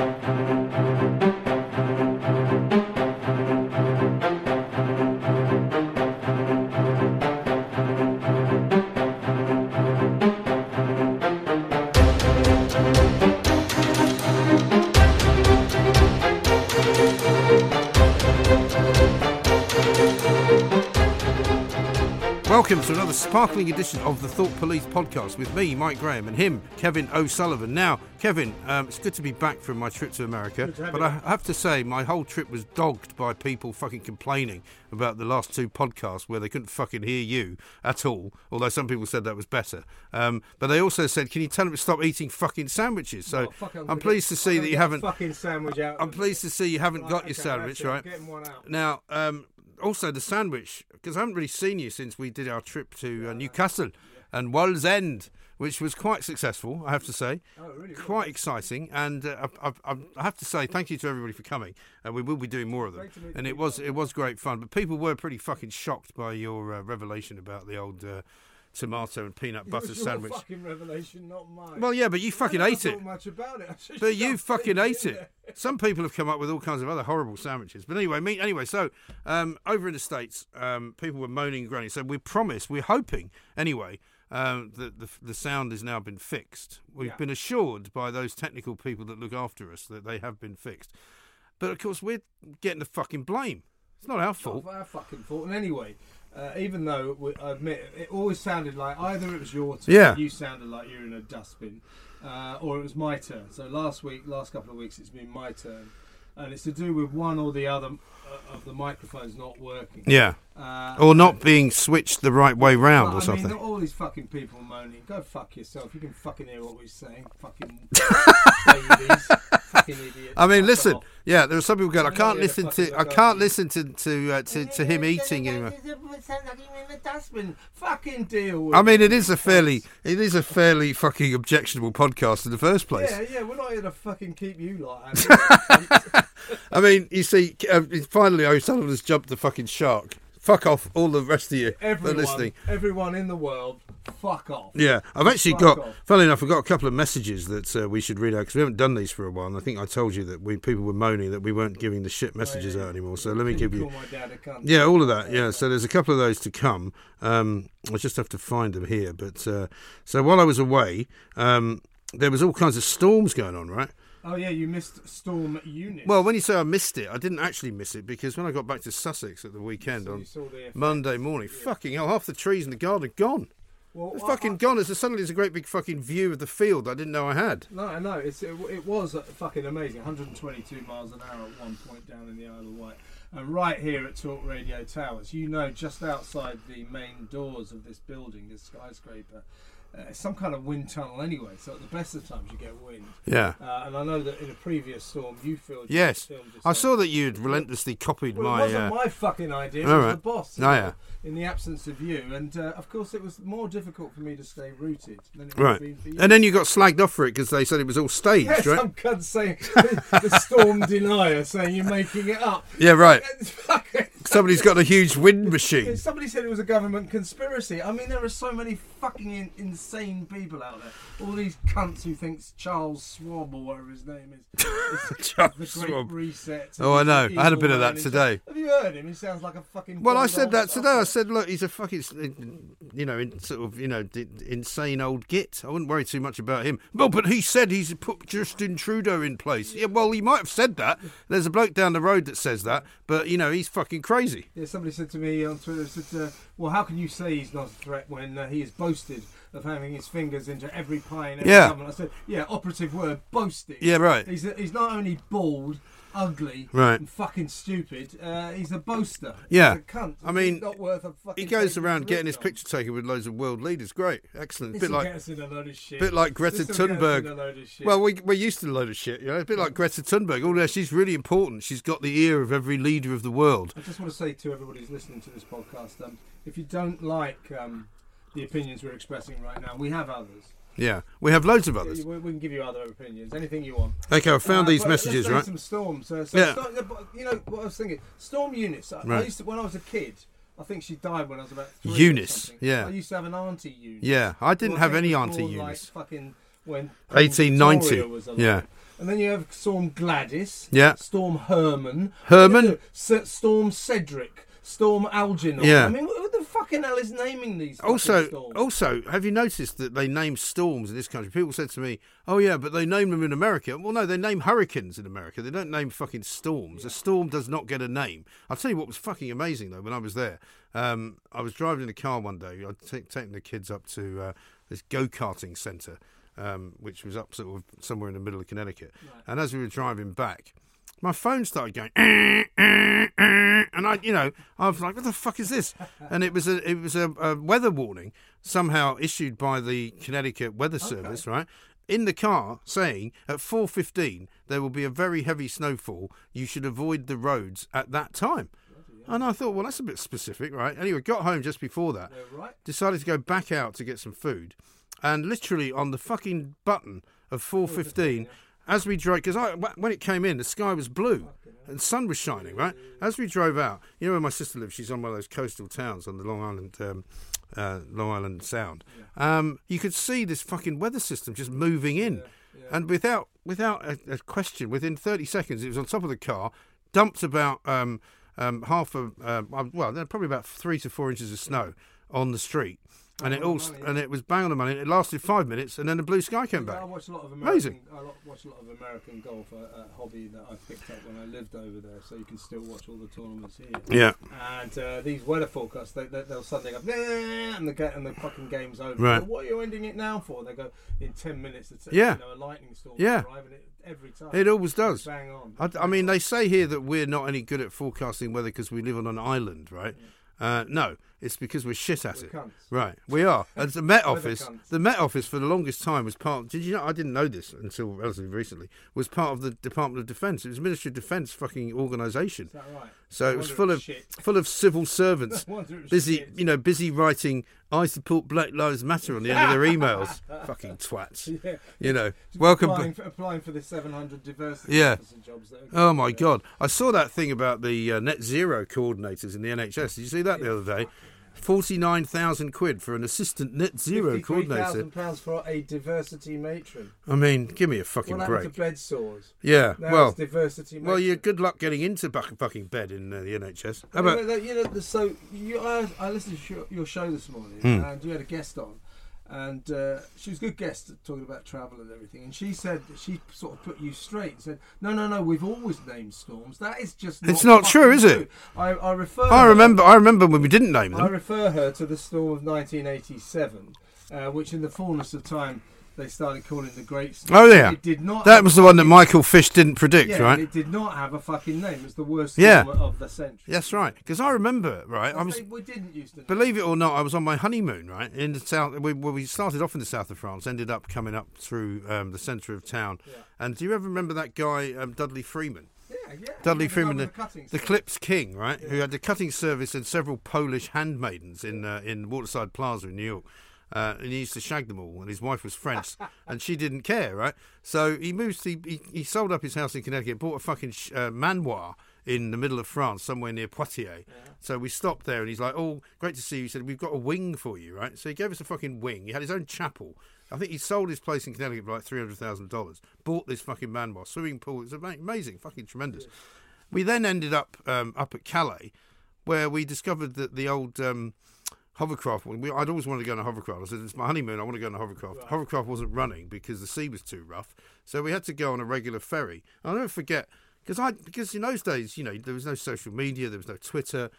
Thank you. Welcome to another sparkling edition of the Thought Police podcast with me, Mike Graham, and him, Kevin O'Sullivan. Now, Kevin, um, it's good to be back from my trip to America, but I have to say, my whole trip was dogged by people fucking complaining about the last two podcasts where they couldn't fucking hear you at all, although some people said that was better. Um, but they also said, can you tell them to stop eating fucking sandwiches? So Oh, fuck, I'm I'm pleased to see that you haven't. fucking sandwich out. I'm pleased to see you haven't Right, got your sandwich, right? getting one out. Now, um, also the sandwich, because I haven't really seen you since we did our trip to uh, Newcastle and Wallsend, which was quite successful, I have to say. Oh, really? Quite exciting, and uh, I, I, I have to say thank you to everybody for coming. And we will be doing more of them. Great to meet And it was it was great fun, but people were pretty fucking shocked by your uh, revelation about the old uh, tomato and peanut It butter was sandwich. fucking revelation, not mine. Well, yeah, but you fucking I ate it. much about it. But you fucking ate it. Some people have come up with all kinds of other horrible sandwiches. But anyway, me anyway. So um, over in the states, um, people were moaning and groaning. So we promise, we're hoping anyway. Um, that the, the sound has now been fixed. We've Yeah. been assured by those technical people that look after us that they have been fixed. But of course, we're getting the fucking blame. It's not our Not fault. our fucking fault. And anyway, uh, even though we, I admit it always sounded like either it was your turn, Yeah. you sounded like you're in a dustbin, uh, or it was my turn. So last week, last couple of weeks, it's been my turn, and it's to do with one or the other uh, of the microphones not working. Yeah, Uh, or not being switched the right way round or I something. mean, all these fucking people moaning. Go fuck yourself. You can fucking hear what we're saying. Fucking babies. fucking idiots. I mean, Fuck listen. off. Yeah, there are some people going. I I can't you're listen to. I can't listen to to uh, to, to him eating anymore. Sound like you're in the dustbin. Fucking deal with I mean, it it. is a fairly, it is a fairly fucking objectionable podcast in the first place. Yeah, yeah, we're not here to fucking keep you like. I mean, you see, uh, finally, O'Sullivan has jumped the fucking shark. Fuck off, all the rest of you that are everyone, listening. everyone in the world, fuck off. Yeah, I've actually Fuck got. off. Funnily enough, I've got a couple of messages that uh, we should read out because we haven't done these for a while. And I think I told you that we people were moaning that we weren't giving the shit messages yeah, out anymore. So let me give you. Call my dad a cunt. Yeah, all of that. Yeah, so there's a couple of those to come. Um, I just have to find them here. But uh, so while I was away, um, there was all kinds of storms going on, right? Oh yeah, you missed Storm Eunice. Well, when you say I missed it, I didn't actually miss it because when I got back to Sussex at the weekend So on the. Monday morning, fucking hell, half the trees in the garden are gone. Well, I- fucking I- gone. It's a, suddenly it's a great big fucking view of the field I didn't know I had. No, no, it's, it, it was uh, fucking amazing. 122 miles an hour at one point down in the Isle of Wight. And right here at Talk Radio Towers, you know, just outside the main doors of this building, this skyscraper, uh, some kind of wind tunnel anyway. So at the best of times, you get wind. Yeah. Uh, and I know that in a previous storm, you filmed. Yes. filmed I saw that you'd relentlessly copied Well, it wasn't Uh, my fucking idea. It was right. the boss. Oh, yeah. In the absence of you, and uh, of course, it was more difficult for me to stay rooted than it would right. have been for you. And then you got slagged off for it because they said it was all staged, Yes, right? some cunt saying the storm denier saying you're making it up. Yeah, right. Somebody's got a huge wind machine. Somebody said it was a government conspiracy. I mean, there are so many fucking in, insane people out there. All these cunts who thinks Charles Schwab or whatever his name is, is Charles the Great Schwab. Reset. Oh, I know. I had a bit of that today. Have you heard him? He sounds like a fucking. Well, I said that today. I said, look, he's a fucking, you know, in, sort of, you know, d- insane old git. I wouldn't worry too much about him. Well, but he said he's put Justin Trudeau in place. Yeah, well, he might have said that. There's a bloke down the road that says that, but you know, he's fucking crazy. Yeah, somebody said to me on Twitter, said, uh, "Well, how can you say he's not a threat when uh, he has boasted of having his fingers into every pie in every Yeah. government. I said, yeah, operative word, boasting. Yeah, right. He's, he's not only bald, ugly, Right. and fucking stupid, uh, he's a boaster. Yeah. He's a cunt. I mean, he's not worth a fucking He goes around getting his on. picture taken with loads of world leaders. Great, excellent. This bit like get in a load of shit. bit like Greta This will get in Thunberg. a load of shit. Well, we, we're used to a load of shit, you know. A bit like Greta Thunberg. Oh Although she's really important, she's got the ear of every leader of the world. I just want to say to everybody who's listening to this podcast, um, if you don't like um, the opinions we're expressing right now, we have others. Yeah, we have loads of others. We, we can give you other opinions, anything you want. Okay, I found Uh, these messages, right? Some storms. Uh, so Yeah. storm- you know what I was thinking? Storm Eunice. I, I Right. used to when I was a kid. I think she died when I was about three Eunice, yeah. I used to have an auntie Eunice. Yeah, I didn't who have any Auntie Eunice. Like fucking when 1890, Was alive. yeah. And then you have Storm Gladys. Yeah. Storm Herman. Herman? Storm Cedric. Storm Algernon. Yeah. I mean, fucking hell is naming these? Also, storms? also, have you noticed that they name storms in this country? People said to me, "Oh yeah, but they name them in America." Well, no, they name hurricanes in America. They don't name fucking storms. A storm does not get a name. I'll tell you what was fucking amazing though. When I was there, um, I was driving in a car one day. I'd ta- taken the kids up to uh, this go karting centre, um, which was up sort of somewhere in the middle of Connecticut. And as we were driving back, my phone started going, "Eh, eh, eh," and I, you know, I was like, "What the fuck is this?" And it was a, it was a, a weather warning somehow issued by the Connecticut Weather Service, right? In the car, saying at 4:15 there will be a very heavy snowfall. You should avoid the roads at that time. And I thought, well, that's a bit specific, right? Anyway, got home just before that Yeah, right. decided to go back out to get some food, and literally on the fucking button of 4:15, as we drove, because when it came in, the sky was blue and sun was shining. Right as we drove out, you know where my sister lives. She's on one of those coastal towns on the Long Island. Um, uh, Long Island Sound. Um, you could see this fucking weather system just moving in, and without without a, a question, within 30 seconds, it was on top of the car, dumped about um, um, half a uh, well, probably about three to four inches of snow on the street, and it all st- and it was bang on the money. It lasted five minutes, and then the blue sky came Yeah, I back. watch a lot of Amazing. I watch a lot of American golf, a, a hobby that I picked up when I lived over there. So you can still watch all the tournaments here. Yeah, And uh, these weather forecasts, they, they, they'll suddenly go, and the and the fucking game's over. Right. What are you ending it now for? They go in ten minutes. It's, Yeah. you know, a lightning storm. Yeah. will it, every time. it always does. Bang on. I, I mean, they say here that we're not any good at forecasting weather because we live on an island, right? Uh, no, it's because we're shit at We're it. cunts. Right, we are. And the Met Office, cunts. the Met Office for the longest time was part. Did you know? I didn't know this until relatively recently. Was part of the Department of Defence. It was Ministry of Defence fucking organisation. Is that right? So it was full of shit. full of civil servants, busy, shit. you know, busy writing. I support Black Lives Matter on the end of their emails. Fucking twats. Yeah. You know, welcome. Applying for, applying for the 700 diversity Yeah. officer jobs. That Oh my. God! I saw that thing about the uh, net zero coordinators in the NHS. Did you see that the other day? Forty-nine thousand quid for an assistant net zero coordinator. £53,000 for a diversity matron. I mean, give me a fucking What happened break. to bed sores? Yeah. Now well, diversity matron. well, you're good luck getting into fucking bed in uh, the NHS. How about? you know, so you, I, I listened to your- your show this morning, Hmm. and you had a guest on, and uh, she was a good guest talking about travel and everything. And she said she sort of put you straight. and Said, "No, no, no, we've always named storms. That is just It's not true, is it? I, I refer. I her- remember. I remember when we didn't name them. I refer her to the storm of 1987, uh, which in the fullness of time they started calling the Great. Oh, yeah. it did not. That was the one that Michael Fish didn't predict, Yeah, right? it did not have a fucking name. It was the worst Yeah. of the century. That's right. Because I remember, right? I was. They- we didn't used to. Believe it or not, I was on my honeymoon, right, in the south. We, well, we started off in the south of France, ended up coming up through um, the centre of town. Yeah. And do you ever remember that guy, um, Dudley Freeman? Yeah, yeah. Dudley Freeman, with the, the. Clips King, right, who had the cutting service and several Polish handmaidens in uh, in Waterside Plaza in New York. Uh, and he used to shag them all, and his wife was French, and she didn't care, right? So he moved. He, he, he sold up his house in Connecticut, bought a fucking sh- uh, manoir in the middle of France, somewhere near Poitiers. So we stopped there, and he's like, "Oh, great to see you." He said, "We've got a wing for you, right?" So he gave us a fucking wing. He had his own chapel. I think he sold his place in Connecticut for like three hundred thousand dollars. Bought this fucking manoir, swimming pool. It's ama- amazing, fucking tremendous. We then ended up um, up at Calais, where we discovered that the old um, hovercraft. We, I'd always wanted to go on a hovercraft. I said, "It's my honeymoon. I want to go on a hovercraft." Hovercraft wasn't running because the sea was too rough, so we had to go on a regular ferry. I'll never forget because I because in those days, you know, there was no social media, there was no Twitter.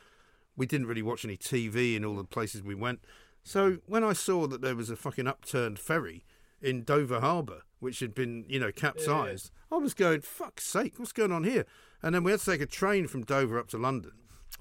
We didn't really watch any TV in all the places we went. So when I saw that there was a fucking upturned ferry in Dover Harbour, which had been, you know, capsized, I was going, fuck's sake, what's going on here? And then we had to take a train from Dover up to London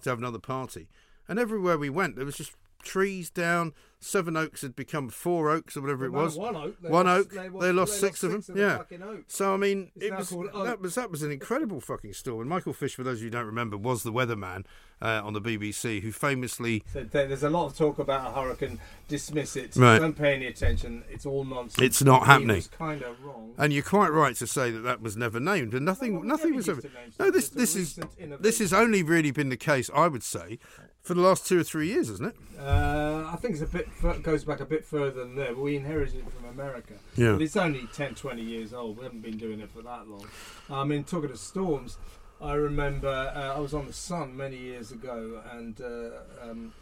to have another party. And everywhere we went, there was just trees down. Sevenoaks had become Four Oaks or whatever it was. One oak. They One lost, oak. They, They lost six of them. the Yeah. So I mean, It's it was that was that was an incredible fucking storm. And Michael Fish, for those of you who don't remember, was the weatherman uh, on the BBC, who famously So there's a lot of talk about a hurricane. Dismiss it. Right. Don't pay any attention. It's all nonsense. It's not happening. was kind of wrong. And you're quite right to say that that was never named, and nothing, Well, nothing was ever. No, this this is this has only really been the case, I would say, for the last two or three years, isn't it? Uh, I think it's a bit goes back a bit further than there. We inherited it from America, Yeah. but it's only 10, 20 years old. We haven't been doing it for that long. I mean, talking of storms, I remember uh, I was on the Sun many years ago, and uh, um,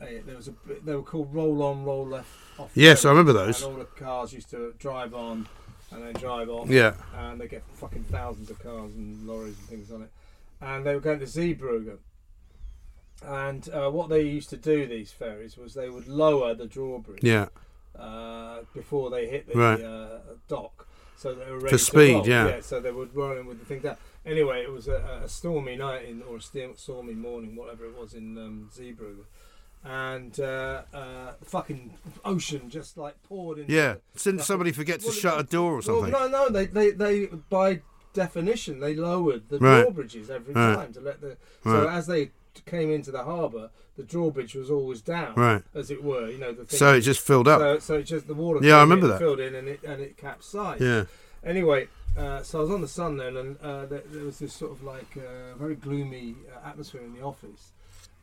there was a they were called roll on, roll left off. Yes, I remember those. And all the cars used to drive on and then drive off. Yeah. and they get fucking thousands of cars and lorries and things on it. And they were going to Zeebrugge. And uh, what they used to do, these ferries, was they would lower the drawbridge Yeah. uh, before they hit the Right. uh, dock. So they were ready For to speed, roll. yeah. So they would roll in with the thing down. Anyway, it was a, a stormy night in, or a stormy morning, whatever it was in um, Zeebrugge. And uh, uh, fucking ocean just like poured in. Yeah. Didn't somebody forget to Well, shut a door or well, something? no, no, they, they, they, by definition, they lowered the Right. drawbridges every Right. time to let the. So as they came into the harbour, the drawbridge was always down, Right. as it were. You know the thing. So it just filled up. so, so it just the water. Yeah, I remember in, that. Filled in and it and it capsized. yeah. Anyway, uh, so I was on the sun then, and uh, there, there was this sort of like uh, very gloomy uh, atmosphere in the office.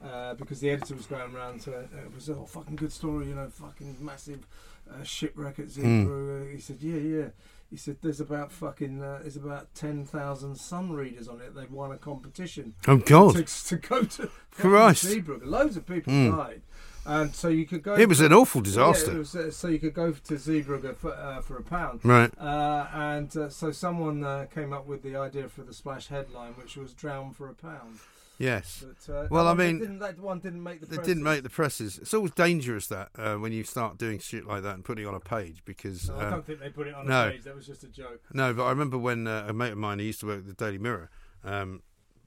Uh, because the editor was going around to uh, it was a oh, fucking good story, you know, fucking massive uh, shipwreck at. Zimbabwe. He said, yeah, yeah. He said, there's about fucking, uh, there's about ten thousand sun readers on it. They've won a competition Oh God. to, to go to Christ. Zeebrugge. Loads of people Mm. died, and so you could go. It was to- an awful disaster. it was, uh, so you could go to Zeebrugge for, uh, for a pound. Right. Uh, and uh, so someone uh, came up with the idea for the splash headline, which was "Drown for a pound." Yes. But, uh, Well, I mean, didn't, that one didn't make the. They press. didn't make the presses. It's always dangerous that uh, when you start doing shit like that and putting it on a page because No, I uh, don't think they put it on no. a page. That was just a joke. no. But I remember when uh, a mate of mine who used to work at the Daily Mirror um,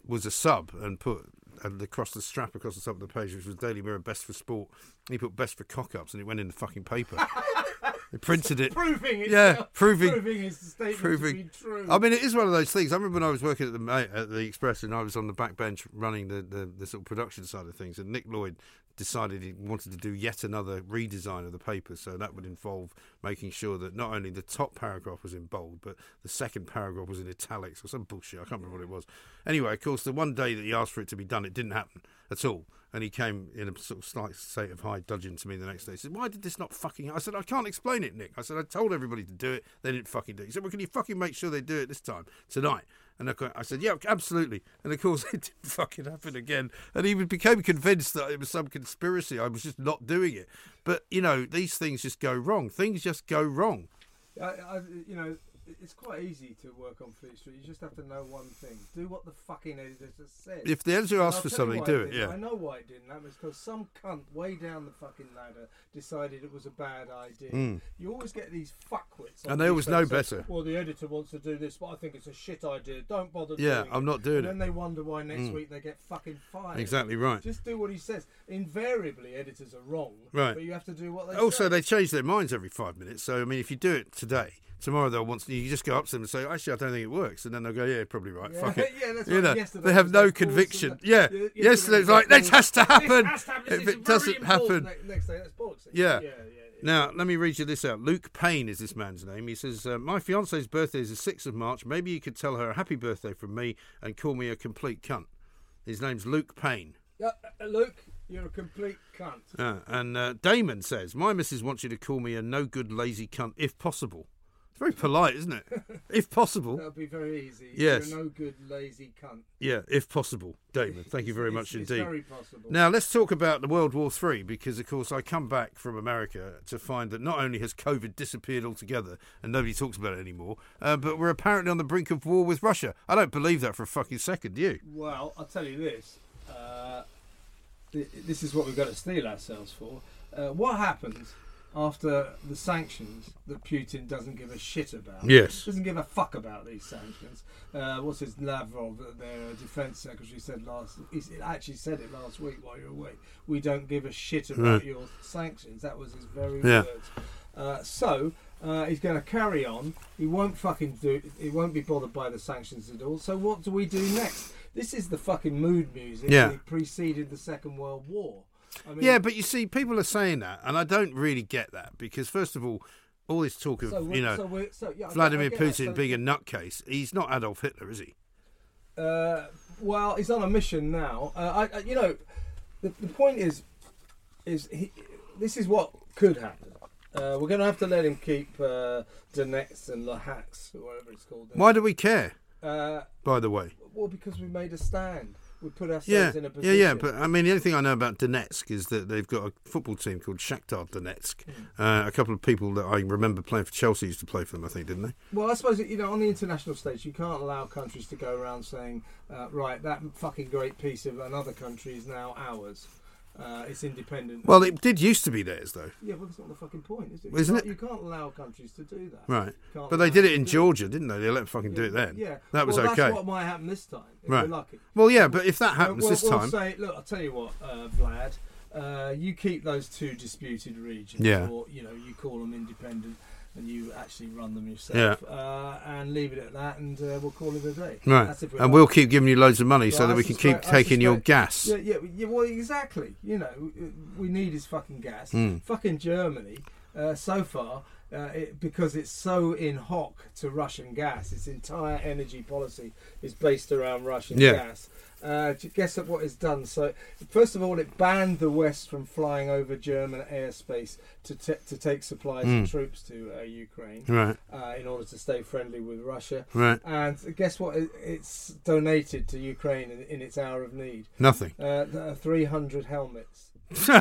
was a sub and put and across the strap across the top of the page, which was Daily Mirror Best for Sport. He put Best for Cock Ups and it went in the fucking paper. they printed it. Proving it. Yeah, proving- proving his statement proving- to be true. I mean, it is one of those things. I remember when I was working at the at the Express and I was on the back bench running the, the, the sort of production side of things, and Nick Lloyd decided he wanted to do yet another redesign of the paper. So that would involve making sure that not only the top paragraph was in bold, but the second paragraph was in italics or some bullshit. I can't remember what it was. Anyway, of course, the one day that he asked for it to be done, it didn't happen at all. And he came in a sort of slight state of high dudgeon to me the next day. He said, Why did this not fucking. I said, I can't explain it, Nick. I said, I told everybody to do it. They didn't fucking do it. He said, Well, can you fucking make sure they do it this time, tonight? And I said, Yeah, absolutely. And of course, it didn't fucking happen again. And he became convinced that it was some conspiracy. I was just not doing it. But, you know, these things just go wrong. Things just go wrong. I, I, you know, it's quite easy to work on Fleet Street. You just have to know one thing: do what the fucking editor said. If the editor asks for something, do it it, didn't. I know why it didn't happen. It's because some cunt way down the fucking ladder decided it was a bad idea. Mm. You always get these fuckwits. And they always know better. Well, the editor wants to do this, but I think it's a shit idea. Don't bother. Yeah, I'm not doing and it. then they wonder why next Mm. week they get fucking fired. Exactly right. Just do what he says. Invariably, editors are wrong. Right. But you have to do what they Also, say. they change their minds every five minutes. So, I mean, if you do it today, tomorrow they'll want you just go up to them and say, "Actually, I don't think it works," and then they'll go, "Yeah, probably right. Yeah, Fuck it." yeah, that's you right. know, Yesterday they have no conviction. Yeah, Yeah, yesterday it's like, that "This has to happen." Has to happen. If it doesn't happen, next day, that's bollocks. Yeah. Now, let me read you this out. Luke Payne is this man's name. He says, uh, My fiance's birthday is the 6th of March. Maybe you could tell her a happy birthday from me and call me a complete cunt. His name's Luke Payne. Yeah, uh, Luke, you're a complete cunt. Uh, and uh, Damon says, My missus wants you to call me a no good lazy cunt if possible. Very polite, isn't it? if possible. That'll be very easy. Yes. You're no good, lazy cunt. Yeah, if possible. Damon, thank you very It's- much it's indeed. very possible. Now let's talk about the World War Three because, of course, I come back from America to find that not only has COVID disappeared altogether and nobody talks about it anymore, uh, but we're apparently on the brink of war with Russia. I don't believe that for a fucking second. Do you? Well, I'll tell you this. Uh, th- this is what we've got to steel ourselves for. Uh, what happens after the sanctions that Putin doesn't give a shit about? Yes. Doesn't give a fuck about these sanctions. Uh, what's his Lavrov, uh, their defense secretary, said last. He actually said it last week while you were away. We don't give a shit about Right. your sanctions. That was his very Yeah. words. Uh, so uh, he's going to carry on. He won't fucking do. He won't be bothered by the sanctions at all. So what do we do next? This is the fucking mood music Yeah. that preceded the Second World War. I mean, Yeah, but you see, people are saying that, and I don't really get that because, first of all, all this talk of so you know so so, yeah, Vladimir that. Putin being a nutcase, he's not Adolf Hitler, is he? Uh, well, he's on a mission now. Uh, I, I, you know, the, the point is, is he, this is what could happen. Uh, we're going to have to let him keep uh, Donetsk and Luhansk, or whatever it's called. Why do we care? Uh, By the way, well, because we made a stand. We put ourselves yeah, in a yeah, position. yeah. But I mean, the only thing I know about Donetsk is that they've got a football team called Shakhtar Donetsk. Hmm. Uh, a couple of people that I remember playing for Chelsea used to play for them, I think, didn't they? Well, I suppose you know on the international stage you can't allow countries to go around saying, uh, right, that fucking great piece of another country is now ours. Uh, it's independent. Well, it did used to be theirs, though. yeah, well, that's not the fucking point, is it? Isn't you it? can't, You can't allow countries to do that. Right. But they did it in Georgia, didn't they? They let them fucking do it then. Yeah, That was well, okay. That's what might happen this time. If Right. We're lucky. Well, yeah, but if that happens we'll, this we'll time, say, look, I'll tell you what, uh, Vlad. Uh, you keep those two disputed regions, Yeah. or you know, you call them independent, and you actually run them yourself, Yeah. uh, and leave it at that, and uh, we'll call it a day. right? And we'll keep giving you loads of money so that I we can suspect- keep taking your gas. Yeah, yeah, yeah, well, exactly. You know, we need his fucking gas. Mm. Fucking Germany, uh, so far, uh, it, because it's so in hock to Russian gas, its entire energy policy is based around Russian Yeah. gas. Uh, do guess at what it's done? So, first of all, it banned the West from flying over German airspace to t- to take supplies Mm. and troops to uh, Ukraine Right, uh, in order to stay friendly with Russia. right. And guess what? It's donated to Ukraine in, in its hour of need. Nothing. Uh, 300 helmets.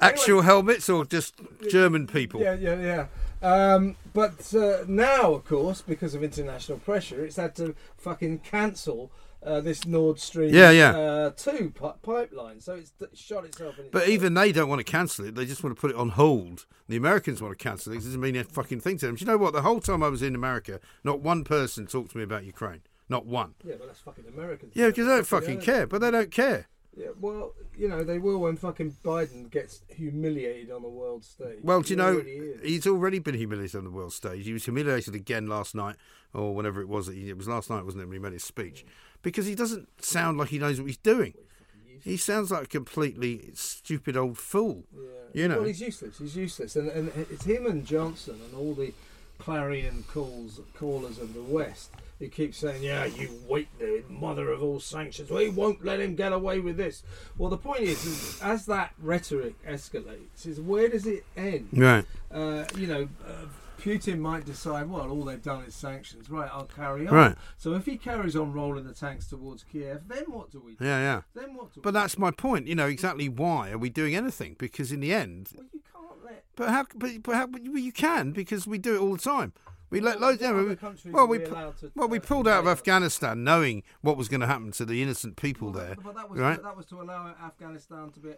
Actual helmets or just German people? Yeah, yeah, yeah. Um, but uh, now, of course, because of international pressure, it's had to fucking cancel uh, this Nord Stream Yeah, yeah. Uh, 2 pi- pipeline. So it's d- shot itself in its But even they don't want to cancel it. They just want to put it on hold. The Americans want to cancel it. It doesn't mean a fucking thing to them. Do you know what? The whole time I was in America, not one person talked to me about Ukraine. Not one. Yeah, but that's fucking Americans. Yeah, because they don't fucking care. But they don't care. Yeah, well, you know, they will when fucking Biden gets humiliated on the world stage. Well, do you know, already he's already been humiliated on the world stage. He was humiliated again last night, or whenever it was. that he- It was last night, wasn't it, when he made his speech? Because he doesn't sound like he knows what he's doing. He sounds like a completely stupid old fool. Yeah. You know. Well, he's useless. He's useless, and and it's him and Johnson and all the clarion calls callers of the West who keeps saying, "Yeah, you wait, the mother of all sanctions. We won't let him get away with this." Well, the point is, is as that rhetoric escalates, is where does it end? Right. Uh, you know. Uh, Putin might decide, well, all they've done is sanctions. Right, I'll carry on. Right. So if he carries on rolling the tanks towards Kiev, then what do we do? Yeah, yeah. Then what do But that's my point. You know exactly why are we doing anything? Because in the end, Well, you can't let but how? But, but how? Well, you can because we do it all the time. We let loads. Countries well, we we to, well we uh, pulled out of? Afghanistan knowing what was going to happen to the innocent people there, But that was right? that was to allow Afghanistan to be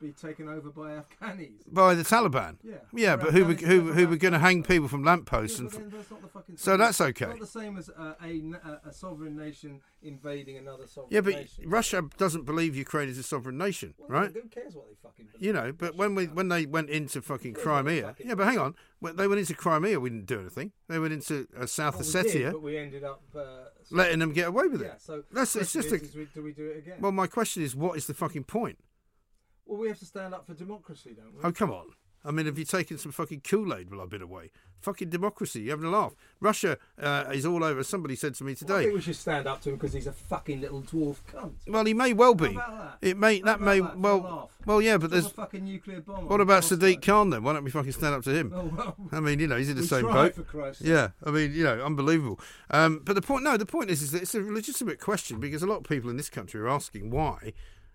be taken over by Afghanis. By the Taliban. Yeah. Yeah, but who were, who, who were going to hang people from lampposts Yeah, and f- that's not the fucking So that's It's okay. not the same as uh, a, n- a- sovereign nation invading another sovereign yeah, but nation. Russia doesn't believe Ukraine is a sovereign nation, Well, right? Who cares what they fucking believe? You know, but when we when they went into fucking cares what they Crimea, fucking yeah, but hang on, when they went into Crimea, we didn't do anything. They went into uh, South Well, we Ossetia, did, but we ended up uh, letting them get away with yeah. it. So That's- it's just is, a- is we, do we do it again? Well, my question is, what is the fucking point? Well, we have to stand up for democracy, don't we? Oh, come on. I mean, have you taken some fucking Kool Aid while I've been away? Fucking democracy. You're having a laugh. Russia uh, is all over. Somebody said to me Well, I today. think we should stand up to him because he's a fucking little dwarf cunt. Well, he may well be. about that? It may. How That may. that well. Well, yeah, but Drop a there's. fucking nuclear bomb. What about. Sadiq Khan then? Why don't we fucking stand up to him? Oh, well, I mean, you know, he's in the same boat. for Christ's sake. Yeah, I mean, you know, unbelievable. Um, but the point, no, the point is, is that it's a legitimate question because a lot of people in this country are asking why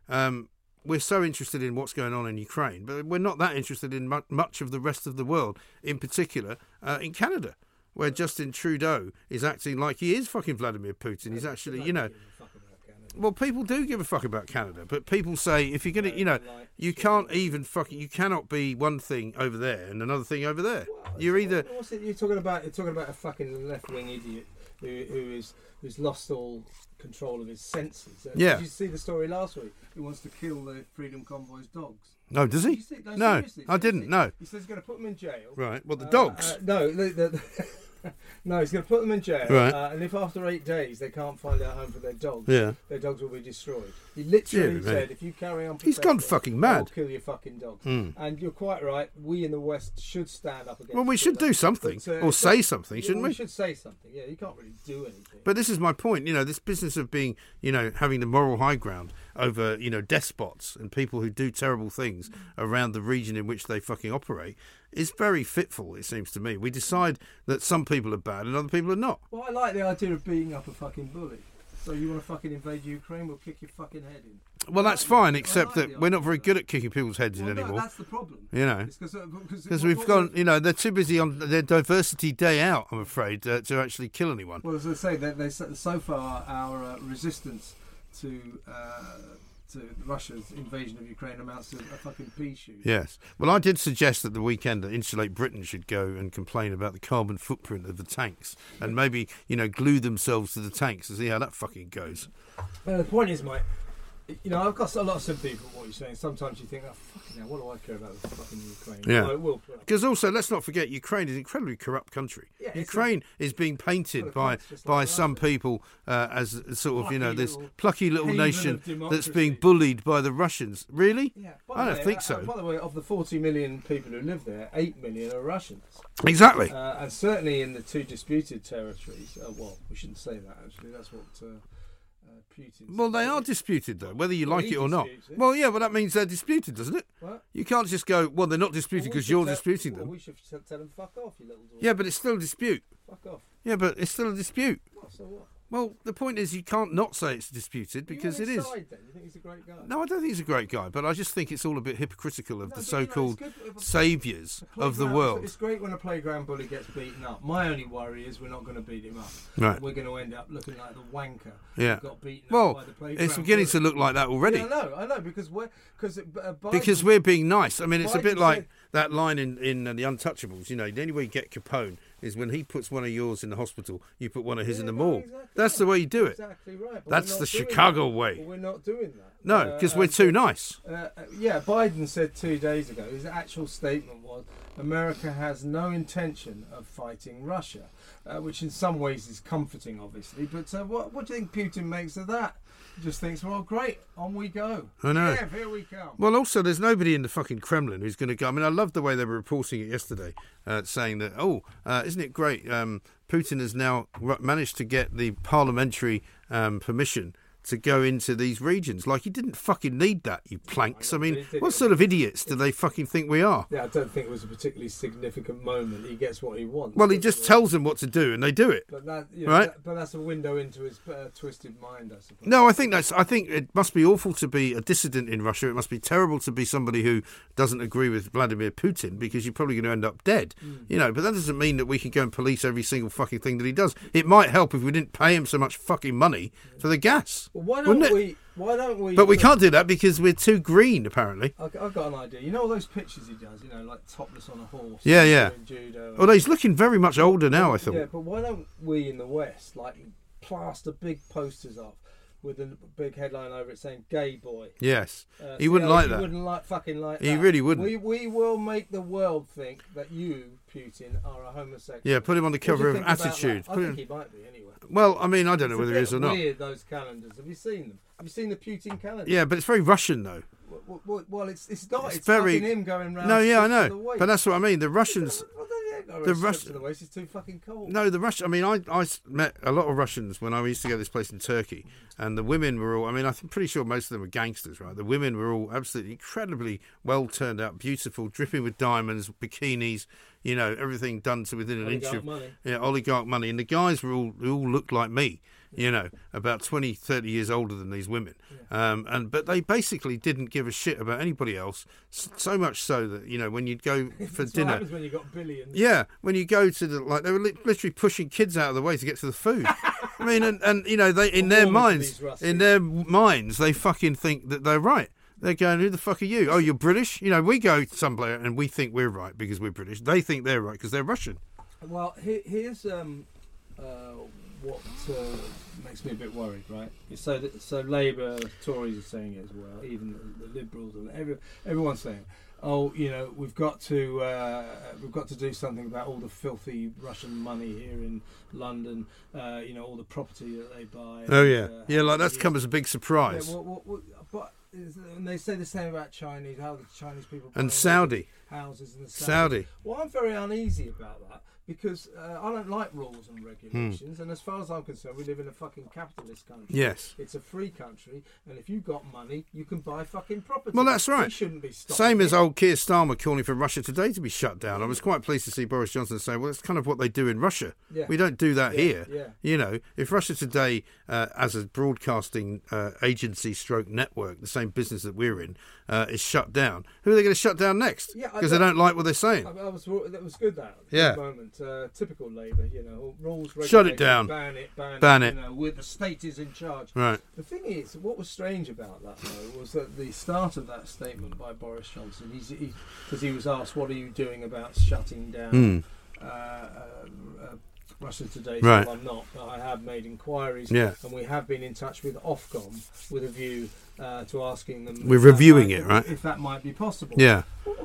um, we're so interested in what's going on in Ukraine, but we're not that interested in much of the rest of the world, in particular uh, in Canada, where Justin Trudeau is acting like he is fucking Vladimir Putin. He's actually, you know, Fuck about Canada. Well, people do give a fuck about Canada, but people say if you're gonna, you know, you can't even fucking, you cannot be one thing over there and another thing over there. You're either What's it you're talking about? You're talking about a fucking left wing idiot who, who is who's lost all control of his senses. Uh, Yeah. Did you see the story last week? He wants to kill the Freedom Convoy's dogs. no, does Did he? you see- No, seriously, I didn't. No, He says he's going to put them in jail. right. Well, the Uh, dogs. uh, no, the, the, no, he's going to put them in jail. Right. Uh, and if after eight days they can't find a home for their dogs, Yeah. their dogs will be destroyed. He literally said, if you carry on, He's gone fucking mad. will kill your fucking dogs. Hmm. And you're quite right. We in the West should stand up against. Well, we should do something But, uh, or say something, shouldn't we? we? should say something. Yeah, you can't really do anything. But this is my point. You know, this business of being, you know, having the moral high ground over, you know, despots and people who do terrible things around the region in which they fucking operate is very fitful. It seems to me. We decide that some people are bad and other people are not. well, I like the idea of beating up a fucking bully. So you want to fucking invade Ukraine? We'll kick your fucking head in. Well, that's fine, except like that we're not very good at kicking people's heads in Well, no, anymore. that's the problem. You know. Because Because we've gone, you know, they're too busy on their diversity day out. I'm afraid uh, to actually kill anyone. Well, as I say, they, they so far our uh, resistance to uh, to Russia's invasion of Ukraine amounts to a fucking pea shoot. Yes. Well, I did suggest that the weekend that Insulate Britain should go and complain about the carbon footprint of the tanks and maybe, you know, glue themselves to the tanks and see how that fucking goes. Well, the point is, mate. You know, I've got a lot of sympathy for what you're saying. Sometimes you think, oh, fucking hell, what do I care about the fucking Ukraine? Yeah. Well, it will put up. Because also, let's not forget, Ukraine is an incredibly corrupt country. Yeah, Ukraine is being painted by by like some people uh, as a sort of, you know, this little plucky little nation that's being bullied by the Russians. Really? Yeah, by I don't way, think uh, so. by the way, of the 40 million people who live there, 8 million are Russians. Exactly. Uh, and certainly in the two disputed territories, uh, well, we shouldn't say that actually, that's what uh, Well, they are disputed, though, whether you Well, like it or not. it. Well, yeah, well, that means they're disputed, doesn't it? What? You can't just go, well, they're not disputed Well, we because you're tell- disputing well, them. we should tell them fuck off, you little dwarf. Yeah, but it's still a dispute. Fuck off. Yeah, but it's still a dispute. So what? Well, the point is, you can't not say it's disputed because it is. Side. You think he's a great guy? No, I don't think he's a great guy, but I just think it's all a bit hypocritical of No, the but, you know, it's so-called uh, saviours of the world. It's great when a playground bully gets beaten up. My only worry is we're not going to beat him up. Right. We're going to end up looking like the wanker Yeah. who got beaten up Well, by the playground it's beginning to look like that already. Yeah, I know, I know, because we're because uh, Biden, because we're being nice. I mean, it's a bit like said- that line in, in uh, The Untouchables. You know, the only way you get Capone is when he puts one of yours in the hospital, you put one of his Yeah, in the no, morgue. exactly That's right. the way you do it. Exactly right. That's the Chicago that. way. But we're not doing that. No, because uh, we're too nice. Uh, uh, yeah, Biden said two days ago, his actual statement was America has no intention of fighting Russia, uh, which in some ways is comforting, obviously. But uh, what, what do you think Putin makes of that? Just thinks, well, great, on we go. I know. Yeah, here we come. Well, also, there's nobody in the fucking Kremlin who's going to go. I mean, I love the way they were reporting it yesterday, uh, saying that, oh, uh, isn't it great? Um, Putin has now managed to get the parliamentary um, permission to go into these regions. Like, he didn't fucking need that, you planks. I mean, what sort of idiots do they fucking think we are? Yeah, I don't think it was a particularly significant moment. He gets what he wants. Well, he just tells them what to do, and they do it. But that, you know, Right. that- but that's a window into his uh, twisted mind, I suppose. No, I think that's. I think it must be awful to be a dissident in Russia. It must be terrible to be somebody who doesn't agree with Vladimir Putin because you're probably going to end up dead. You know, but that doesn't mean that we can go and police every single fucking thing that he does. It might help if we didn't pay him so much fucking money for the gas. Well, why Wouldn't don't it? we? Why don't we? But we can't do that because we're too green, apparently. I- I've got an idea. You know all those pictures he does, you know, like topless on a horse. Yeah, yeah. Judo. Although he's looking very much older now, I thought. Yeah, but why don't we in the West like plaster big posters up with a big headline over it saying "gay boy"? Yes, Uh, he wouldn't like he that. Wouldn't like fucking like. He that. really wouldn't. We we will make the world think that you, Putin, are a homosexual. Yeah, put him on the What do you cover of think about that? Attitude. I Put think him- he might be anyway. Well, I mean, I don't know It's a whether he is or not. Weird those calendars. Have you seen them? Have you seen the Putin calendar? Yeah, but it's very Russian, though. Well, it's it's not. It's It's, very- fucking him going round. No, yeah, I know. But that's what I mean. The Russians. Well, then, yeah, go the around Rus- the waist. It's too fucking cold. No, the Russian. I mean, I, I met a lot of Russians when I used to go to this place in Turkey, and the women were all. I mean, I'm pretty sure most of them were gangsters, right? The women were all absolutely incredibly well turned out, beautiful, dripping with diamonds, bikinis, you know, everything done to within an inch of money. yeah, oligarch money. And the guys were all they all looked like me, you know, about 20, 30 years older than these women. Um, and but they basically didn't give a shit about anybody else. So much so that you know when you'd go for That's what dinner. happens when you got billions. Yeah, when you go to the like, they were li- literally pushing kids out of the way to get to the food. I mean, and, and you know, they in their minds, in their minds, they fucking think that they're right. They're going, who the fuck are you? Oh, you're British. You know, we go somewhere and we think we're right because we're British. They think they're right because they're Russian. Well, here, here's um, uh, what uh, makes me a bit worried, right? So, that, so Labour, Tories are saying it as well. Even the, the Liberals and every, everyone's saying, "Oh, you know, we've got to uh, we've got to do something about all the filthy Russian money here in London. Uh, you know, all the property that they buy. Oh yeah, uh, yeah. Like that's come as a big surprise. Yeah, what, what, what, but is, and they say the same about Chinese, how the Chinese people and Saudi, houses in the Saudi. well, I'm very uneasy about that because uh, I don't like rules and regulations. And as far as I'm concerned, we live in a fucking capitalist country. Yes. It's a free country, and if you've got money, you can buy fucking property. Well, that's right. We shouldn't be Same as old Keir Starmer calling for Russia today to be shut down. I was quite pleased to see Boris Johnson say, "Well, it's kind of what they do in Russia. Yeah. We don't do that Yeah, here. yeah. You know, if Russia today, uh, as a broadcasting uh, agency stroke network, the same business that we're in, uh, is shut down, who are they going to shut down next? Yeah, because they don't- don't like what they're saying. I, I was that was good that Yeah. moment. Uh, typical Labour, you know, rules. Shut it down. Ban it. Ban, Ban it. it. You know, where the state is in charge. Right. The thing is, what was strange about that though was that the start of that statement by Boris Johnson, he's because he, was asked, "What are you doing about shutting down Hmm. uh, uh, uh, Russia Today?" Right. I'm not, but I have made inquiries, Yeah. and we have been in touch with Ofcom with a view uh, to asking them. We're reviewing might- it, right? If that might be possible. Yeah. What, what, the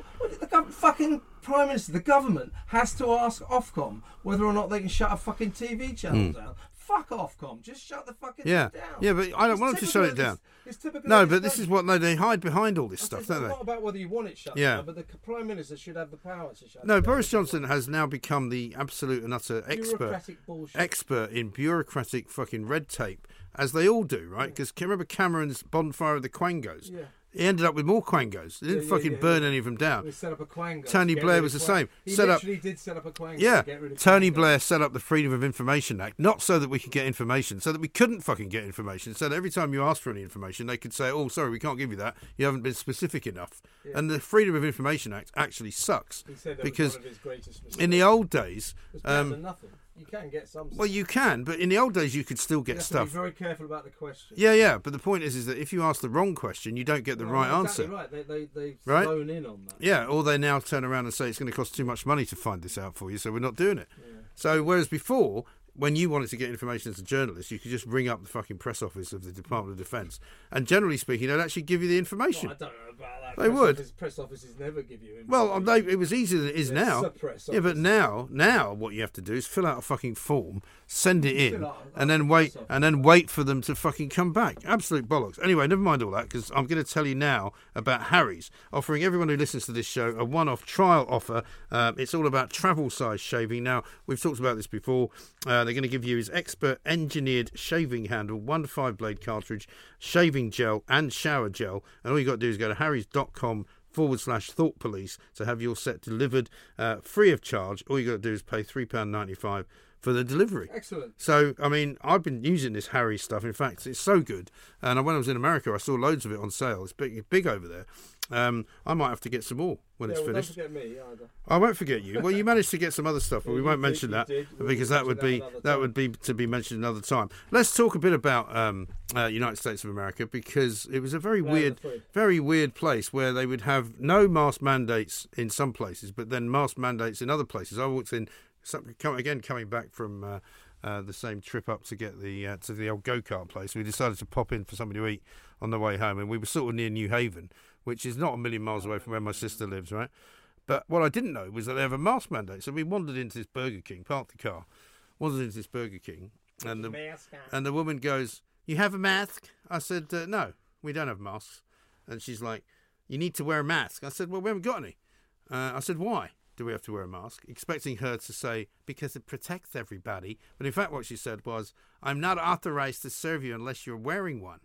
gov- fucking prime minister, the government has to ask Ofcom whether or not they can shut a fucking TV channel hmm. down. Fuck Ofcom, just shut the fucking. Yeah. thing down. Yeah, but I don't It's want them to shut it down. It's typical No, but this is what no, they hide behind all this stuff, It's don't not about whether you want it shut Yeah. down, but the prime minister should have the power to shut. No, it down. No, Boris Johnson has now become the absolute and utter expert bullshit. expert in bureaucratic fucking red tape, as they all do, right? Because remember Cameron's bonfire of the Quangos? Yeah. He ended up with more Quangos. They didn't Yeah, yeah, fucking yeah, burn any of them down. We set up a quango. Tony Blair was the same. He Set up- did set up a quango Yeah, to get rid of Tony quangos. Blair set up the Freedom of Information Act, not so that we could get information, so that we couldn't fucking get information, so that every time you asked for any information, they could say, oh, sorry, we can't give you that. You haven't been specific enough. And the Freedom of Information Act actually sucks. He said that because was one of his greatest mistakes. in the old days, It was better than um, nothing. You can get some. well, you can, but in the old days, you could still You get have to stuff. be very careful about the question. Yeah, yeah, but the point is, is that if you ask the wrong question, you don't get the Well, right exactly answer. Right, they they they Right? zone in on that. Yeah, or they now turn around and say it's going to cost too much money to find this out for you, so we're not doing it. Yeah. So whereas before, when you wanted to get information as a journalist, you could just ring up the fucking press office of the Department of Defence, and generally speaking, they'd actually give you the information. Well, I don't know about that. They press would. Office, press offices never give you. Well, they, it was easier than it is They're now. Yeah, but now, now what you have to do is fill out a fucking form, send it in, Fill out a- and then wait, and then wait for them to fucking come back. Absolute bollocks. Anyway, never mind all that because I'm going to tell you now about Harry's offering everyone who listens to this show a one-off trial offer. Um, it's all about travel size shaving. Now we've talked about this before. Uh, they're going to give you his expert engineered shaving handle, one five blade cartridge, shaving gel, and shower gel. And all you got to do is go to harrys.com forward slash thought police to have your set delivered uh, free of charge. All you got to do is pay £3.95 for the delivery. excellent. So, I mean, I've been using this Harry stuff. In fact, it's so good. And when I was in America, I saw loads of it on sale. It's big, big over there. Um, I might have to get some more when Yeah, it's well, finished. Don't forget me either. I won't forget you. Well, you managed to get some other stuff, but Yeah, we won't did, mention that did. We'll because that would that be that would be to be mentioned another time. Let's talk a bit about um, uh, United States of America because it was a very weird, very weird place where they would have no mask mandates in some places, but then mask mandates in other places. I walked in some, again coming back from. Uh, uh, the same trip up to get the uh, to the old go kart place. We decided to pop in for something to eat on the way home, and we were sort of near New Haven, which is not a million miles away from where my sister lives, right? But what I didn't know was that they have a mask mandate. So we wandered into this Burger King, parked the car, wandered into this Burger King, and the and the woman goes, "You have a mask?" I said, uh, "No, we don't have masks." And she's like, "You need to wear a mask." I said, "Well, we haven't got any." Uh, I said, "Why do we have to wear a mask?" Expecting her to say, "Because it protects everybody." But in fact, what she said was, "I'm not authorized to serve you unless you're wearing one."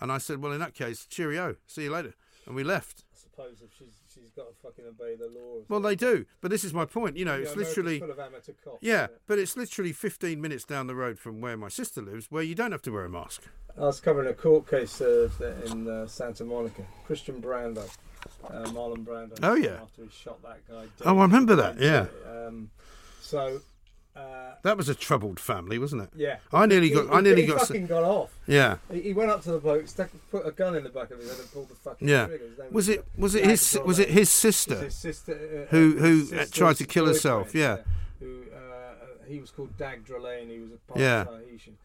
And I said, "Well, in that case, cheerio. See you later." And we left. I suppose if she's she's got to fucking obey the law. Well, they do, but this is my point. You know, Yeah, it's literally. full of amateur cops. Yeah, it? but it's literally 15 minutes down the road from where my sister lives, where you don't have to wear a mask. I was covering a court case uh, in uh, Santa Monica. Christian Brando, uh, Marlon Brando. Oh, yeah. After he shot that guy. dead. Oh, I remember that, yeah. Um, so Uh, That was a troubled family, wasn't it? yeah. I nearly He- got. he, I nearly he got. fucking got off. Yeah. He, he went up to the bloke, stuck, put a gun in the back of his head, and pulled the fucking Yeah. trigger. Name Was it? Was it his? Was it his sister? his sister, uh, Who- uh, who, his uh, tried to kill herself, boyfriend, yeah. Who uh, he was called Dag Drollet. He was a part Yeah. Tahitian.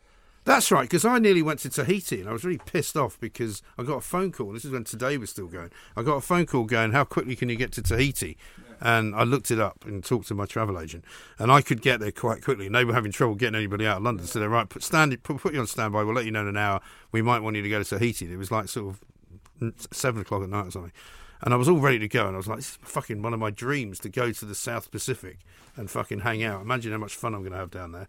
That's right, because I nearly went to Tahiti and I was really pissed off because I got a phone call. This is when today was still going. I got a phone call going, How quickly can you get to Tahiti? And I looked it up and talked to my travel agent, and I could get there quite quickly. And they were having trouble getting anybody out of London, so they're right. Put stand, put, put you on standby. We'll let you know in an hour. We might want you to go to Tahiti. It was like sort of seven o'clock at night or something. And I was all ready to go, and I was like, "This is fucking one of my dreams to go to the South Pacific and fucking hang out. Imagine how much fun I'm going to have down there."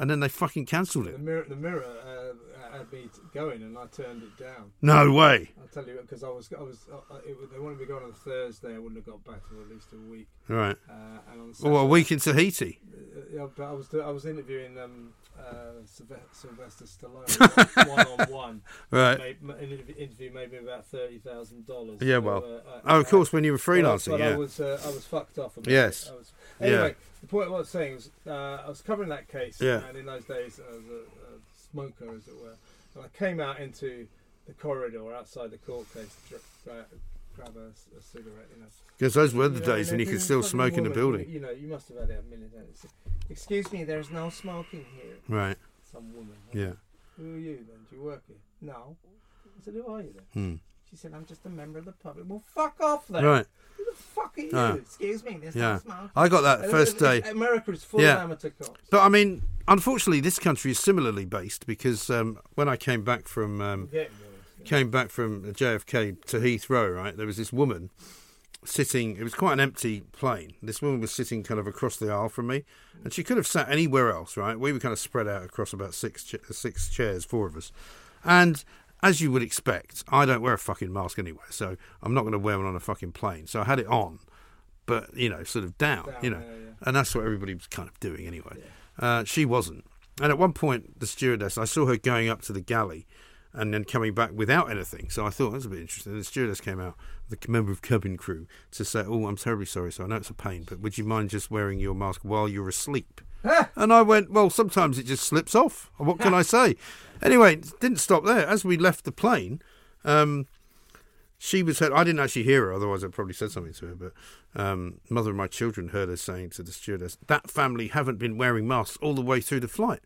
And then they fucking cancelled it. The mirror, the mirror uh, had me going, and I turned it down. No way. I'll tell you because I was, I was, uh, it, they wanted me going on a Thursday. I wouldn't have got back for at least a week. Right. Uh, and on Well, a week in Tahiti. Uh, yeah, but I was I was interviewing um, uh, Sylvester Stallone one on one. Right. An interview made me about thirty thousand dollars. Yeah, well. Oh, of course, when you were freelancing, but yeah. I was uh, I was fucked off. About Yes. Was, Yeah. anyway, the point I was saying was uh, I was covering that case, Yeah. and in those days I was a, a smoker, as it were. And I came out into the corridor outside the court case grab a, a cigarette, you know. Because those were the You days and when you could still smoke in the building. You know, you must have had a and it's, Excuse me, there's no smoking here. Right. Some woman. Yeah. Who are you then? Do you work here? No. I said, who are you then? Hmm. She said, I'm just a member of the public. Well, fuck off then. Right. Who the fuck are you? Ah. Excuse me, there's Yeah. no smoking. I got that And first day. America is full Yeah. of amateur cops. But I mean, unfortunately, this country is similarly based because um, when I came back from um, Getting worse. yeah. Came back from JFK to Heathrow, right, there was this woman sitting. It was quite an empty plane. This woman was sitting kind of across the aisle from me, and she could have sat anywhere else, right? We were kind of spread out across about six ch- six chairs, four of us, and. As you would expect, I don't wear a fucking mask anyway, so I'm not going to wear one on a fucking plane. So I had it on, but you know, sort of down, Down, you know, yeah, yeah. and that's what everybody was kind of doing anyway. Uh, she wasn't. And at one point, the stewardess, I saw her going up to the galley and then coming back without anything. So I thought that's a bit interesting. The stewardess came out, the member of cabin crew, to say, "Oh, I'm terribly sorry. So I know it's a pain, but would you mind just wearing your mask while you're asleep?" and I went, "Well, sometimes it just slips off. What can I say?" Anyway, didn't stop there. As we left the plane, um, she was heard. I didn't actually hear her, otherwise I'd probably said something to her. But um, mother of my children heard her saying to the stewardess, "That family haven't been wearing masks all the way through the flight."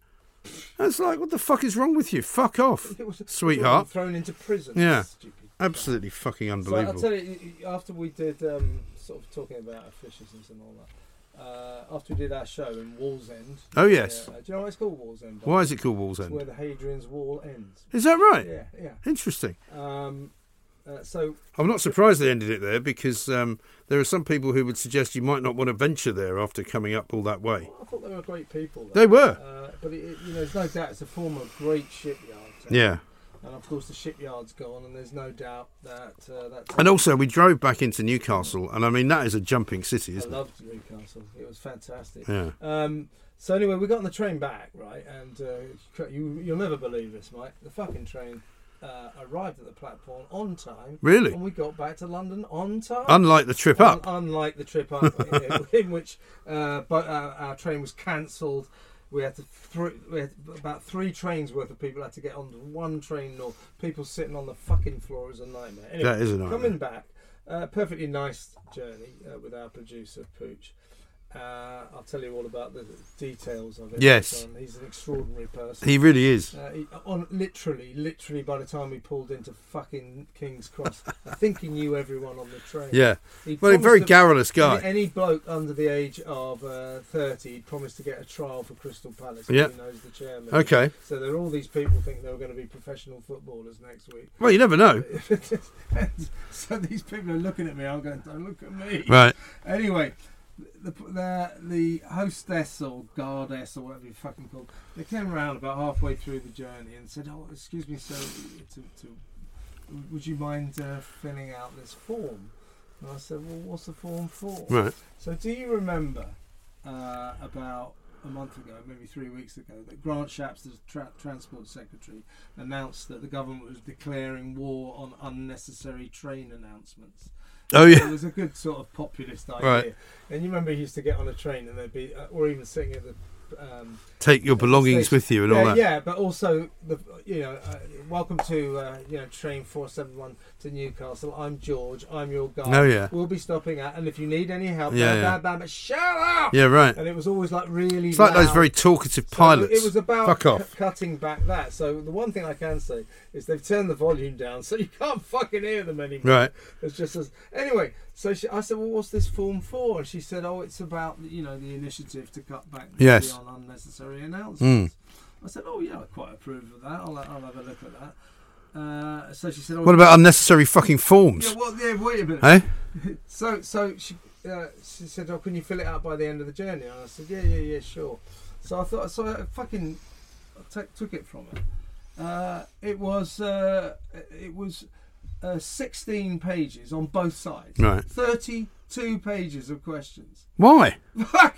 And it's like, what the fuck is wrong with you? Fuck off, It was sweetheart. Thrown into prison. Yeah. Stupid. Absolutely fucking So I'll unbelievable. tell you, after we did um, sort of talking about officiousness and all that, uh, after we did our show in Wallsend. Oh, yes. Uh, do you know what it's called, Wallsend? Why is it called Walls It's where the Hadrian's Wall ends. Is that right? Yeah, yeah. Interesting. Um, uh, so I'm not surprised they ended it there because um, there are some people who would suggest you might not want to venture there after coming up all that way. I thought they were great people. They were. Uh, but it, it- you know, there's no doubt it's a former great shipyard. town. Yeah. And of course, the shipyard's gone, and there's no doubt that uh, that's. And also, we drove back into Newcastle, and I mean, that is a jumping city, isn't it? I loved Newcastle. It was fantastic. Yeah. Um, so anyway, we got on the train back, right? And uh, you, you'll never believe this, Mike. The fucking train uh, arrived at the platform on time. Really? And we got back to London on time. Unlike the trip up. Un- unlike the trip up, in- in which uh, but uh, our train was cancelled. We had to thr we had about three trains worth of people had to get on one train north. People sitting on the fucking floor is a nightmare. Anyway, That is a nightmare. Coming back, uh, perfectly nice journey uh, with our producer Pooch. Uh, I'll tell you all about the details of it. Yes. Um, he's an extraordinary person. He really is. Uh, he, on literally, literally, by the time we pulled into fucking King's Cross, I think he knew everyone on the train. Yeah. He Well, a very to- garrulous guy. Any, any bloke under the age of uh, 30 he promised to get a trial for Crystal Palace. Yeah. He knows the chairman. Okay. So there are all these people think they were going to be professional footballers next week. Well, you never know. so these people are looking at me. I'm going, don't look at me. Right. Anyway, the, the the hostess or guardess or whatever you fucking call, they came around about halfway through the journey and said, "Oh, excuse me, sir, to, to, would you mind uh, filling out this form?" And I said, "Well, what's the form for?" Right. So, do you remember uh, about a month ago, maybe three weeks ago, that Grant Shapps, the tra- Transport Secretary, announced that the government was declaring war on unnecessary train announcements? Oh, yeah, It was a good sort of populist idea. Right. And you remember he used to get on a train and there'd be, uh, or even sitting at the Um, Take your belongings with you and yeah, all that. Yeah, but also the you know, uh, welcome to uh, you know train four seven one to Newcastle. I'm George. I'm your guy. Oh, yeah. We'll be stopping at, and if you need any help, Yeah, bam, yeah. bam, bam, bam, shut up. Yeah, right. And it was always like really. It's like those very talkative So pilots. It was about Fuck off. cu- cutting back that. So the one thing I can say is they've turned the volume down, so you can't fucking hear them anymore. Right. It's just as anyway. So she, I said, "Well, what's this form for?" And she said, "Oh, it's about you know the initiative to cut back Yes. on unnecessary announcements." Mm. I said, "Oh yeah, I quite approve of that. I'll, I'll have a look at that." Uh, so she said, oh, What about unnecessary fucking forms? Yeah, well, yeah, wait a minute. Eh? So, so she, uh, she said, "Oh, can you fill it out by the end of the journey?" And I said, "Yeah, yeah, yeah, sure." So I thought, so I fucking t- took it from her. Uh, it was, uh, it was uh, 16 pages on both sides. Right. 32 pages of questions. Why? Fuck.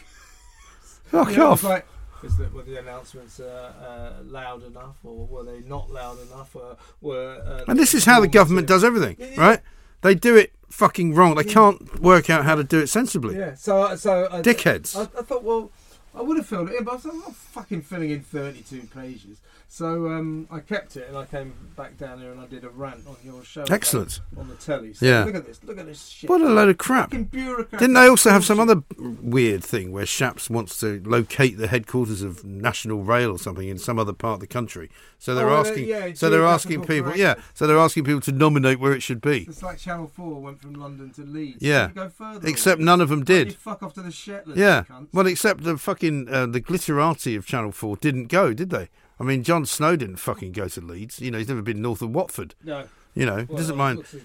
Fuck You know, off. it's like, is that were the announcements uh, uh, loud enough, or were they not loud enough? Or were uh, And this is how the government does everything, Yeah, yeah. right? They do it fucking wrong. They can't work out how to do it sensibly. Yeah. So, so I, Dickheads. I, I thought, well, I would have filled it in, but I thought, I'm not fucking filling in 32 pages. So um, I kept it, and I came back down here and I did a rant on your show. Excellent. On the telly. So Yeah. Look at this. Look at this shit. What a load of crap. Didn't they also have some other weird thing where Shapps wants to locate the headquarters of National Rail or something in some other part of the country? So they're Oh, asking. yeah, so they're asking people. Yeah. So they're asking people to nominate where it should be. It's like Channel 4 went from London to Leeds. Yeah. Go further. Except away. none of them did. fuck off to the Shetlands. Yeah. Well, except the fucking uh, the glitterati of Channel Four didn't go, did they? I mean, Jon Snow didn't fucking go to Leeds. You know, he's never been north of Watford. no. You know, he doesn't mind. he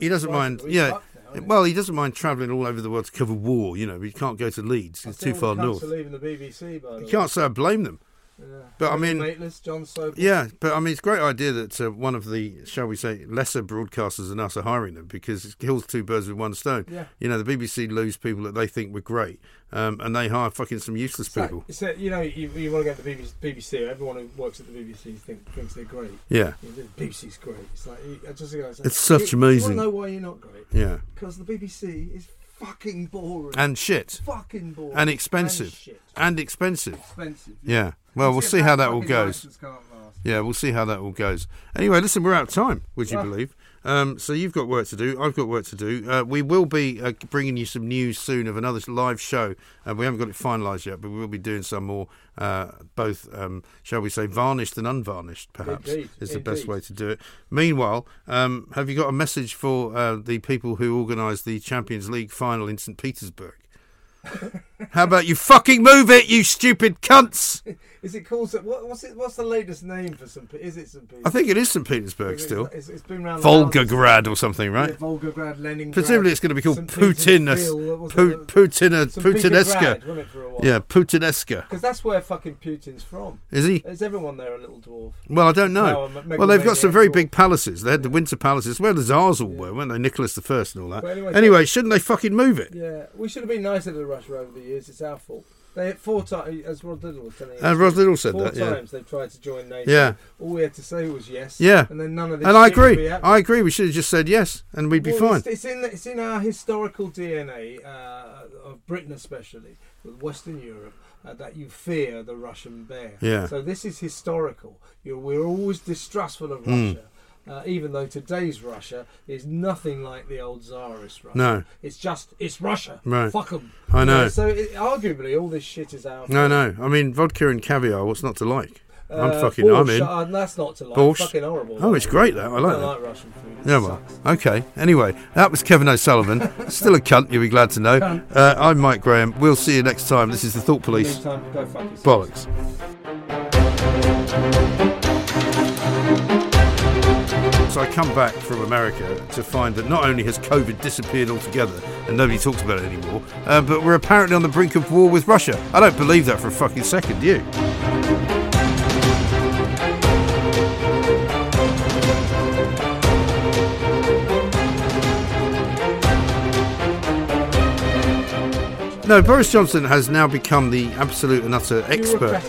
He doesn't mind. Yeah. now. Well, he doesn't mind travelling all over the world to cover war. You know, but he can't go to Leeds. It's too far north. leaving the BBC, by the You way. can't say I blame them. Yeah. But I mean- Jon Sopel. Yeah, but I mean, it's a great idea that uh, one of the, shall we say, lesser broadcasters than us are hiring them because it kills two birds with one stone. Yeah. You know, the BBC lose people that they think were great, um, and they hire fucking some useless It's people. it's like, you know, you, you want to go to the BBC, BBC. Everyone who works at the BBC think, thinks they're great. Yeah, You know, the BBC's great. It's like I just go. It's such you, amazing- You want to know why you're not great? yeah, Because the BBC is fucking boring. and shit, fucking boring. and expensive, shit. and expensive. Expensive. Yeah. Well, we'll Let's see how that all goes. license can't last. Yeah, we'll see how that all goes. Anyway, listen, we're out of time, would you Ah. believe? Um, so you've got work to do. I've got work to do. Uh, we will be uh, bringing you some news soon of another live show. Uh, we haven't got it finalised yet, but we will be doing some more, uh, both, um, shall we say, varnished and unvarnished, perhaps, Indeed, is the best way to do it. Meanwhile, um, have you got a message for uh, the people who organised the Champions League final in St. Petersburg? How about you fucking move it, you stupid cunts? Is it called? What, what's it? What's the latest name for St. Pe- Is it St. Petersburg? I think it is St. Petersburg It's- still. It's, it's been around. Volgograd or something, right? Yeah, Volgograd, Leningrad. Presumably it's going to be called Putin, Petersfield, what was Pu- it? Putin. Putineska. Petrograd, wasn't it, for a while? Yeah, Putineska. Because that's where fucking Putin's from. Is he? Is everyone there a little dwarf? Well, I don't know. No, well, they've got some very big palaces. They had the Winter Palaces, where the Tsars all were, weren't they? Nicholas the First and all that. But anyway, Anyway, shouldn't they fucking move it? Yeah, we should have been nicer to Russia over the years. It's our fault. They had four times, as Rod Liddle was telling us. And Rod Liddle said four that, yeah. times they've tried to join NATO. Yeah. All we had to say was yes. Yeah. And then none of this. And I agree. I agree. We should have just said yes, and we'd be Well, fine. It's, it's in it's in our historical DNA uh, of Britain, especially with Western Europe, uh, that you fear the Russian bear. Yeah. So this is historical. You're, we're always distrustful of Mm. Russia. Uh, even though today's Russia is nothing like the old Tsarist Russia. No. It's just, it's Russia. Right. Fuck them. I know. so it, arguably, all this shit is our No, no. I mean, vodka and caviar. What's not to like? I'm Uh, fucking. I'm in. uh, that's not to like. Borscht. Fucking horrible. Oh, it's great though. I like don't that. like Russian food. It Yeah, well, sucks. okay. Anyway, that was Kevin O'Sullivan. Still a cunt, you'll be glad to know. Uh, I'm Mike Graham. We'll see you next time. This is the Thought Police. Meantime, go fuck yourself. Bollocks. So I come back from America to find that not only has COVID disappeared altogether and nobody talks about it anymore, uh, but we're apparently on the brink of war with Russia. I don't believe that for a fucking second, do you? No, Boris Johnson has now become the absolute and utter expert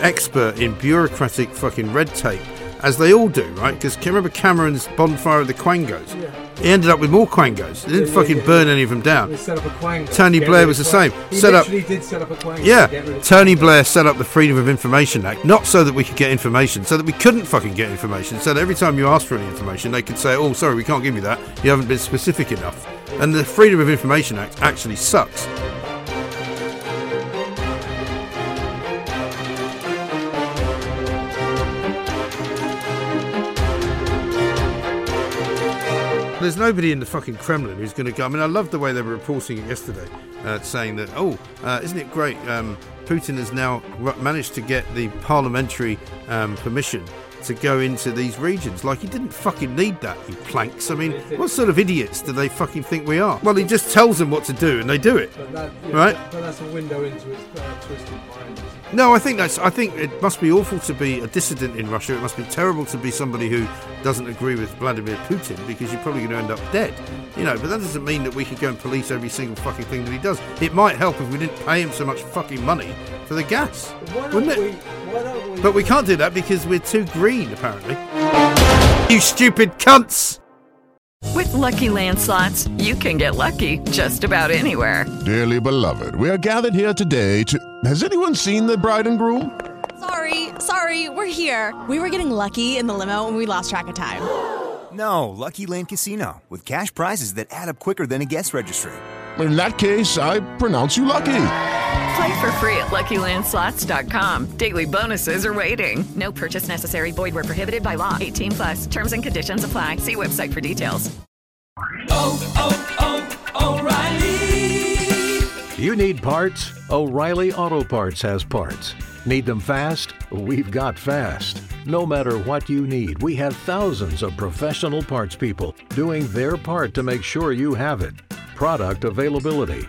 expert in bureaucratic fucking red tape, as they all do, right? Because can you remember Cameron's bonfire of the Quangos? Yeah. He ended up with more quangos. They didn't Yeah, fucking yeah, burn any of them down. Set up a quang. Tony get Blair was the same. He Set up- did set up a quang. to Yeah, get rid of Tony. Blair set up the Freedom of Information Act, not so that we could get information, so that we couldn't fucking get information, so that every time you asked for any information, they could say, oh, sorry, we can't give you that. You haven't been specific enough. And the Freedom of Information Act actually sucks. There's nobody in the fucking Kremlin who's going to go. I mean, I love the way they were reporting it yesterday, uh, saying that, oh, uh, isn't it great? Um, Putin has now managed to get the parliamentary um, permission to go into these regions. Like, he didn't fucking need that, you planks. I mean, what sort of idiots do they fucking think we are? Well, he just tells them what to do and they do it. But, that, yeah, Right. But that's a window into his uh, twisted mind. No, I think that's. I think it must be awful to be a dissident in Russia. It must be terrible to be somebody who doesn't agree with Vladimir Putin because you're probably going to end up dead. You know, but that doesn't mean that we could go and police every single fucking thing that he does. It might help if we didn't pay him so much fucking money for the gas, Why don't wouldn't we? it? Why don't we? But we can't do that because we're too green, apparently. You stupid cunts! With Lucky Land slots, you can get lucky just about anywhere. Dearly beloved, we are gathered here today to. Has anyone seen the bride and groom? Sorry, sorry, we're here. We were getting lucky in the limo and we lost track of time. No, Lucky Land Casino, with cash prizes that add up quicker than a guest registry. In that case, I pronounce you lucky. Play for free at LuckyLandSlots.com. Daily bonuses are waiting. No purchase necessary. Void where prohibited by law. 18 plus. Terms and conditions apply. See website for details. Oh, oh, oh, O'Reilly. You need parts? O'Reilly Auto Parts has parts. Need them fast? We've got fast. No matter what you need, we have thousands of professional parts people doing their part to make sure you have it. Product availability.